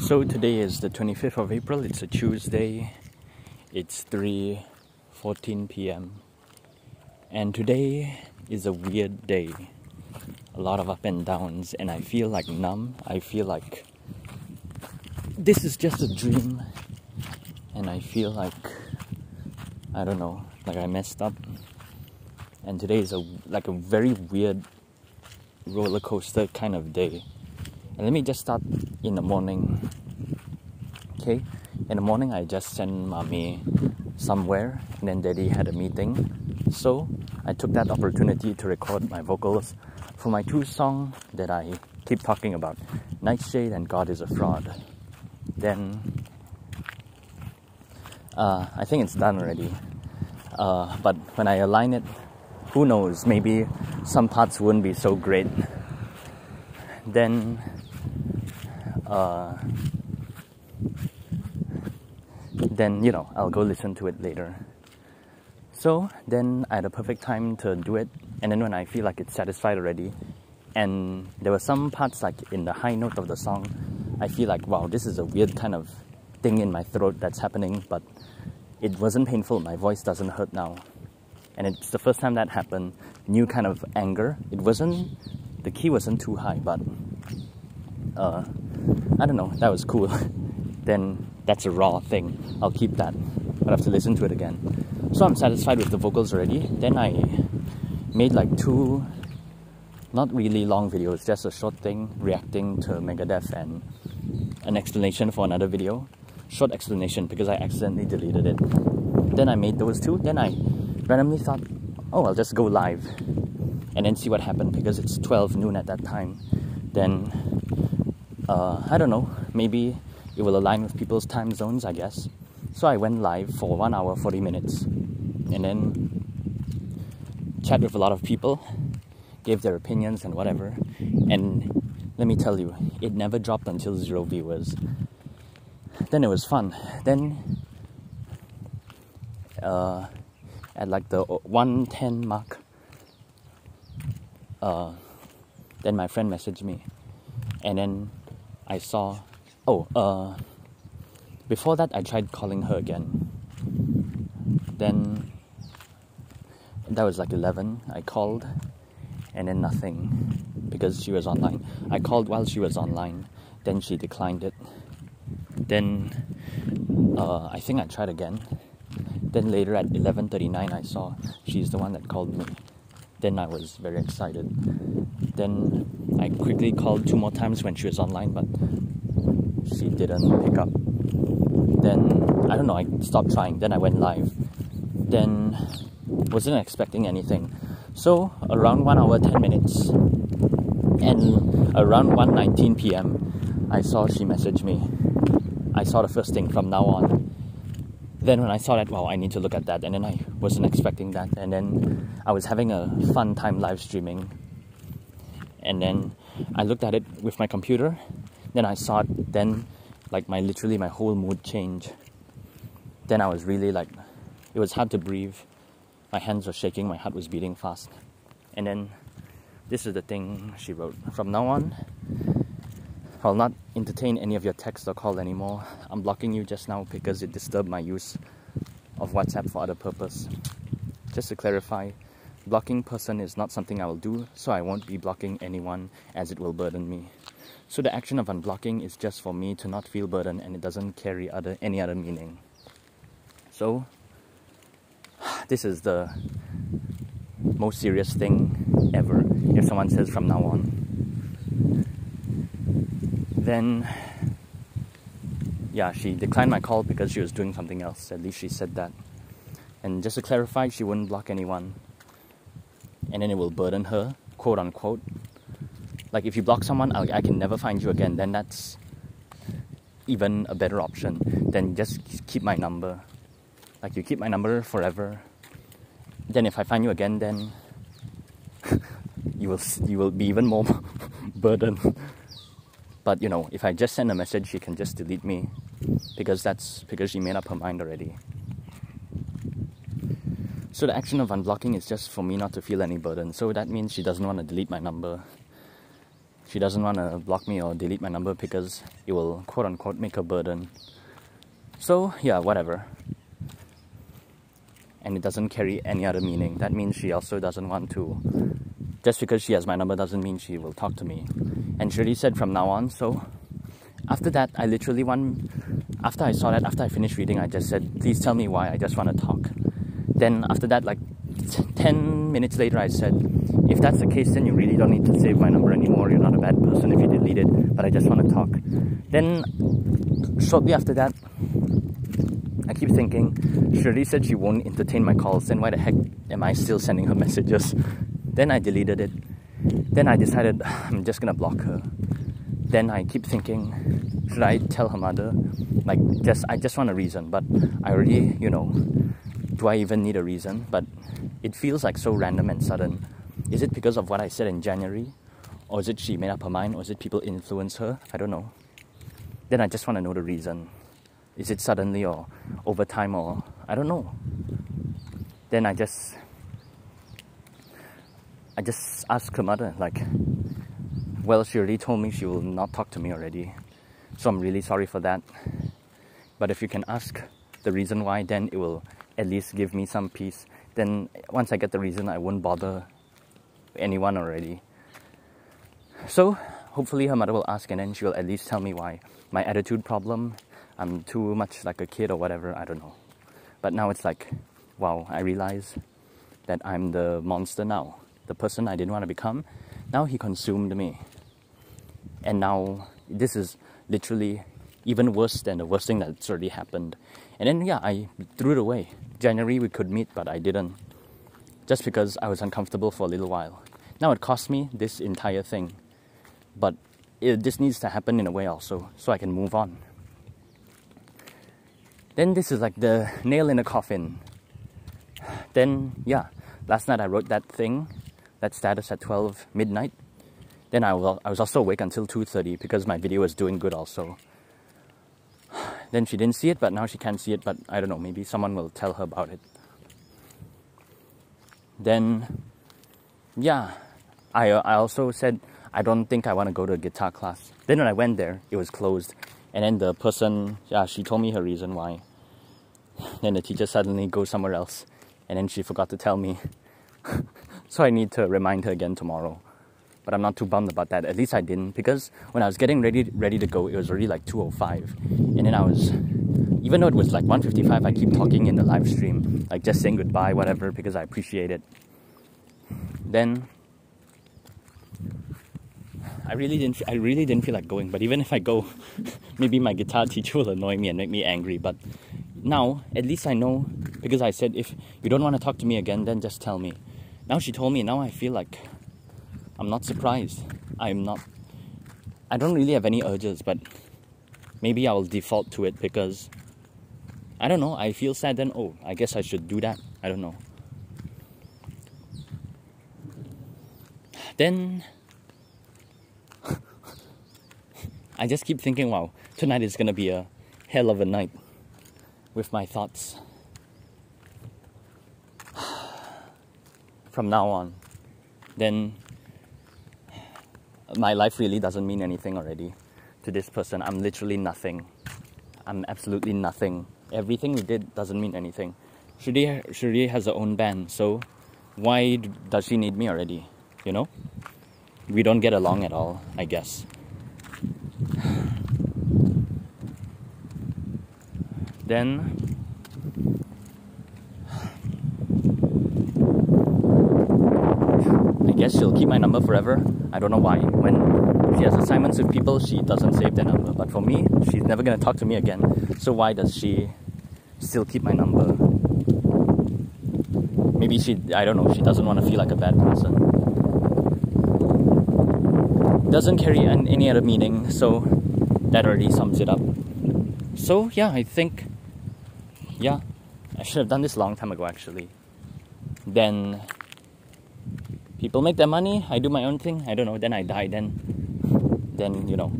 So today is the 25th of April. It's a Tuesday. It's 3:14 p.m. And today is a weird day. A lot of up and downs and I feel like numb. I feel like this is just a dream. And I feel like I don't know, like I messed up. And today is a like a very weird roller coaster kind of day. And let me just start in the morning. Okay, in the morning I just sent mommy somewhere, and then daddy had a meeting. So I took that opportunity to record my vocals for my two songs that I keep talking about Nightshade and God is a Fraud. Then uh, I think it's done already. Uh, but when I align it, who knows, maybe some parts wouldn't be so great. Then uh, then you know I'll go listen to it later. So then I had a perfect time to do it, and then when I feel like it's satisfied already, and there were some parts like in the high note of the song, I feel like wow, this is a weird kind of thing in my throat that's happening, but it wasn't painful. My voice doesn't hurt now, and it's the first time that happened. New kind of anger. It wasn't the key wasn't too high, but uh, I don't know. That was cool. then that's a raw thing. I'll keep that. I'll have to listen to it again. So I'm satisfied with the vocals already. Then I made like two, not really long videos, just a short thing reacting to Megadeth and an explanation for another video. Short explanation because I accidentally deleted it. Then I made those two. Then I randomly thought, oh, I'll just go live and then see what happened because it's 12 noon at that time. Then uh, I don't know, maybe it will align with people's time zones, I guess. So I went live for one hour, 40 minutes, and then chat with a lot of people, gave their opinions and whatever. And let me tell you, it never dropped until zero viewers. Then it was fun. Then, uh, at like the 110 mark, uh, then my friend messaged me, and then I saw, oh, uh, before that I tried calling her again. Then that was like 11. I called and then nothing because she was online. I called while she was online, then she declined it. Then uh, I think I tried again. Then later at 11:39 I saw she's the one that called me. Then I was very excited. Then I quickly called two more times when she was online, but she didn't pick up. Then I don't know, I stopped trying. Then I went live. Then wasn't expecting anything. So around one hour ten minutes, and around 1:19 p.m., I saw she messaged me. I saw the first thing from now on then when I saw that, wow, I need to look at that, and then I wasn't expecting that, and then I was having a fun time live streaming, and then I looked at it with my computer, then I saw it, then like my literally my whole mood changed. Then I was really like, it was hard to breathe, my hands were shaking, my heart was beating fast, and then this is the thing she wrote. From now on, I'll not entertain any of your text or call anymore. I'm blocking you just now because it disturbed my use of WhatsApp for other purpose. Just to clarify, blocking person is not something I will do, so I won't be blocking anyone as it will burden me. So the action of unblocking is just for me to not feel burdened and it doesn't carry other any other meaning. So this is the most serious thing ever if someone says from now on then yeah, she declined my call because she was doing something else. At least she said that. And just to clarify, she wouldn't block anyone. And then it will burden her, quote unquote. Like if you block someone, I, I can never find you again. Then that's even a better option than just keep my number. Like you keep my number forever. Then if I find you again, then you will you will be even more burdened. But you know, if I just send a message, she can just delete me because that's because she made up her mind already. So the action of unblocking is just for me not to feel any burden. So that means she doesn't want to delete my number. she doesn't want to block me or delete my number because it will quote unquote make a burden. So, yeah, whatever. And it doesn't carry any other meaning. That means she also doesn't want to. Just because she has my number doesn't mean she will talk to me. And Shirley said from now on, so after that, I literally want. After I saw that, after I finished reading, I just said, please tell me why, I just want to talk. Then after that, like 10 minutes later, I said, if that's the case, then you really don't need to save my number anymore. You're not a bad person if you delete it, but I just want to talk. Then, shortly after that, I keep thinking, Shirley said she won't entertain my calls, then why the heck am I still sending her messages? Then I deleted it. Then I decided I'm just gonna block her. Then I keep thinking, should I tell her mother? Like, just I just want a reason, but I already, you know, do I even need a reason? But it feels like so random and sudden. Is it because of what I said in January? Or is it she made up her mind? Or is it people influence her? I don't know. Then I just want to know the reason. Is it suddenly or over time or I don't know. Then I just I just asked her mother, like, well, she already told me she will not talk to me already. So I'm really sorry for that. But if you can ask the reason why, then it will at least give me some peace. Then once I get the reason, I won't bother anyone already. So hopefully her mother will ask and then she will at least tell me why. My attitude problem, I'm too much like a kid or whatever, I don't know. But now it's like, wow, I realize that I'm the monster now. The person I didn't want to become. Now he consumed me. And now this is literally even worse than the worst thing that's already happened. And then yeah, I threw it away. January we could meet, but I didn't just because I was uncomfortable for a little while. Now it cost me this entire thing, but it, this needs to happen in a way also so I can move on. Then this is like the nail in the coffin. Then, yeah, last night I wrote that thing, that status at 12 midnight. Then I, will, I was also awake until 2.30 because my video was doing good also. Then she didn't see it, but now she can't see it, but I don't know, maybe someone will tell her about it. Then yeah I, I also said i don't think i want to go to a guitar class. Then when i went there it was closed. And then the person yeah she told me her reason why. Then the teacher suddenly goes somewhere else. And then she forgot to tell me so i need to remind her again tomorrow but i'm not too bummed about that at least i didn't because when i was getting ready ready to go it was already like 205 and then i was even though it was like 155 i keep talking in the live stream like just saying goodbye whatever because i appreciate it then I really didn't. I really didn't feel like going. But even if I go, maybe my guitar teacher will annoy me and make me angry. But now, at least I know because I said if you don't want to talk to me again, then just tell me. Now she told me. Now I feel like I'm not surprised. I'm not. I don't really have any urges, but maybe I will default to it because I don't know. I feel sad. Then oh, I guess I should do that. I don't know. then I just keep thinking, wow, tonight is gonna be a hell of a night with my thoughts. From now on, then my life really doesn't mean anything already to this person. I'm literally nothing. I'm absolutely nothing. Everything we did doesn't mean anything. Shuri, Shuri has her own band, so why does she need me already? you know? We don't get along at all, I guess. then I guess she'll keep my number forever. I don't know why. When she has assignments with people, she doesn't save their number. But for me, she's never gonna talk to me again. So why does she still keep my number? Maybe she, I don't know, she doesn't want to feel like a bad person doesn't carry an, any other meaning, so that already sums it up. So yeah, I think yeah, I should have done this long time ago actually. Then people make their money, I do my own thing, I don't know, then I die, then then you know.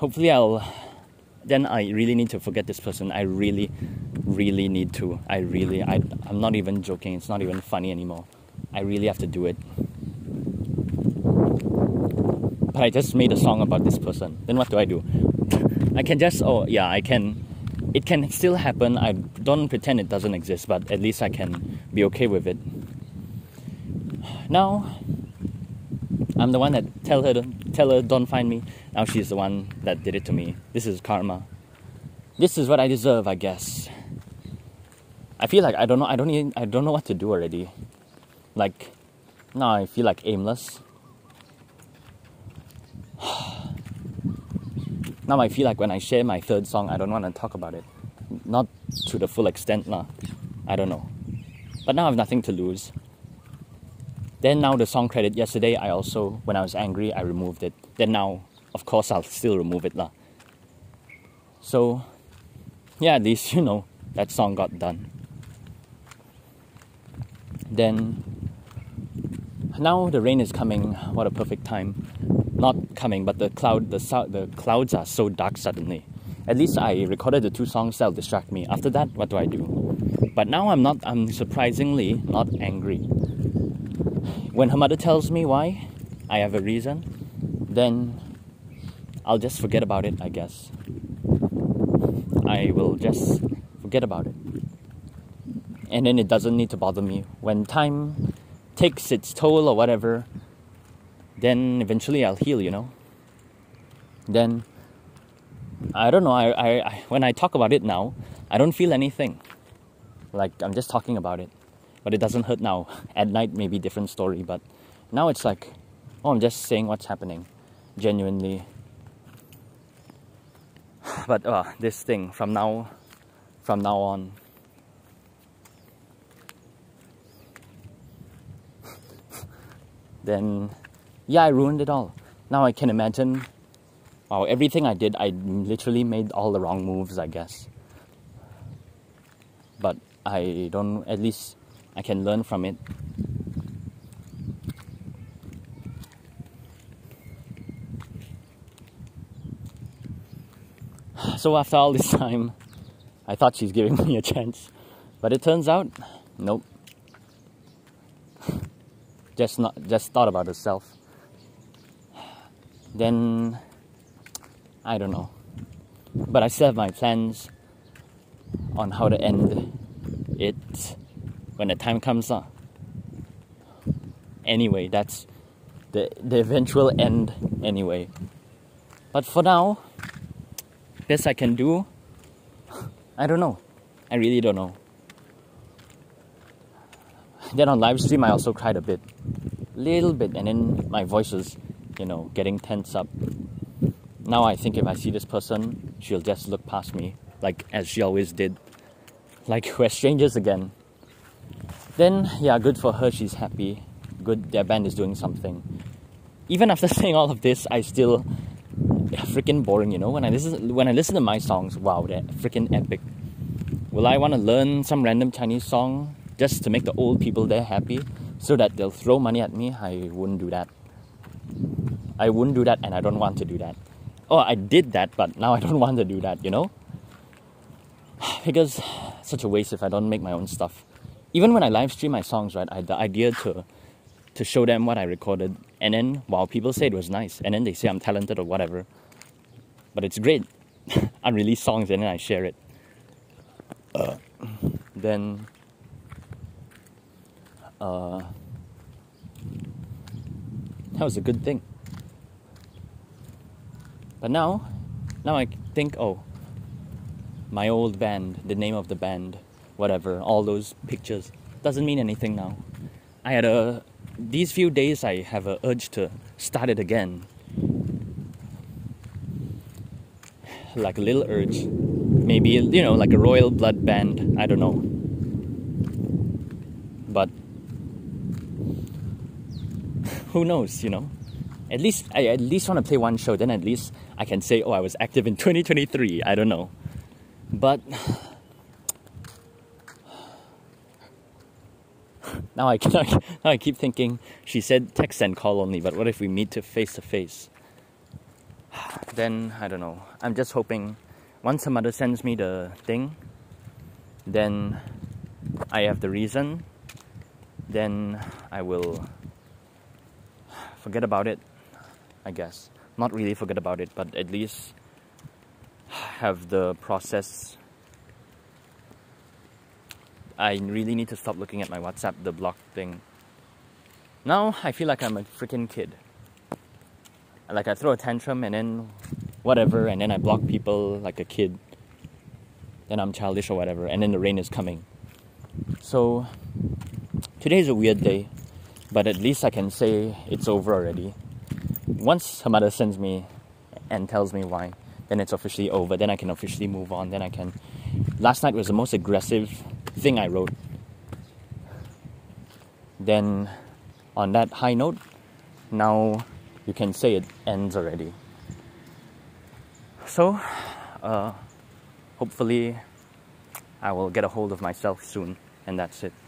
Hopefully I'll then I really need to forget this person. I really, really need to. I really I I'm not even joking, it's not even funny anymore. I really have to do it. but I just made a song about this person. Then what do I do? I can just, oh yeah, I can, it can still happen. I don't pretend it doesn't exist, but at least I can be okay with it. Now, I'm the one that tell her, tell her don't find me. Now she's the one that did it to me. This is karma. This is what I deserve, I guess. I feel like I don't know. I don't even. I don't know what to do already. Like now, I feel like aimless. Now I feel like when I share my third song, I don't want to talk about it. Not to the full extent, lah. I don't know. But now I have nothing to lose. Then now the song credit yesterday, I also when I was angry, I removed it. Then now, of course, I'll still remove it, lah. So, yeah, at least you know that song got done. Then now the rain is coming. What a perfect time! Not coming, but the cloud, the the clouds are so dark suddenly. At least I recorded the two songs that'll distract me. After that, what do I do? But now I'm not. I'm surprisingly not angry. When her mother tells me why, I have a reason. Then I'll just forget about it. I guess. I will just forget about it. And then it doesn't need to bother me. When time takes its toll or whatever, then eventually I'll heal, you know? Then, I don't know, I, I, I, when I talk about it now, I don't feel anything. Like, I'm just talking about it. But it doesn't hurt now. At night, maybe different story, but now it's like, oh, I'm just saying what's happening. Genuinely. But uh, this thing, from now, from now on, then yeah, I ruined it all. Now I can imagine, wow, everything I did, I literally made all the wrong moves, I guess. But I don't, at least I can learn from it. So after all this time, I thought she's giving me a chance. But it turns out, nope just not just thought about herself then i don't know. But i still have my plans on how to end it when the time comes up anyway that's the the eventual end anyway. But for now best i can do i don't know. I really don't know. Then on live stream, I also cried a bit, little bit, and then my voice was, you know, getting tense up. Now I think if I see this person, she'll just look past me, like as she always did, like we're strangers again. Then yeah, good for her. She's happy. Good, their band is doing something. Even after saying all of this, I still freaking boring. You know, when I listen when I listen to my songs, wow, they're freaking epic. Will I want to learn some random Chinese song? just to make the old people there happy so that they'll throw money at me, I wouldn't do that. I wouldn't do that and I don't want to do that. Oh, I did that, but now I don't want to do that, you know? Because such a waste if I don't make my own stuff. Even when I live stream my songs, right, I had the idea to to show them what I recorded, and then while people say it was nice, and then they say I'm talented or whatever, but it's great. I release songs, and then I share it. Uh, then uh, that was a good thing. But now, now I think, oh, my old band, the name of the band, whatever, all those pictures doesn't mean anything now. I had a these few days I have a urge to start it again. Like a little urge. Maybe you know, like a royal blood band, I don't know. But who knows, you know? At least I at least want to play one show, then at least I can say, oh, I was active in 2023. I don't know. But now I now I keep thinking she said text and call only, but what if we meet to face to face? Then I don't know. I'm just hoping once her mother sends me the thing, then I have the reason. Then I will forget about it. I guess. Not really forget about it, but at least have the process. I really need to stop looking at my WhatsApp, the block thing. Now I feel like I'm a freaking kid. Like I throw a tantrum and then whatever, and then I block people like a kid. Then I'm childish or whatever, and then the rain is coming. So today is a weird day, but at least I can say it's over already. Once her mother sends me and tells me why, then it's officially over. Then I can officially move on. Then I can. Last night was the most aggressive thing I wrote. Then, on that high note, now you can say it ends already. So, uh, hopefully, I will get a hold of myself soon, and that's it.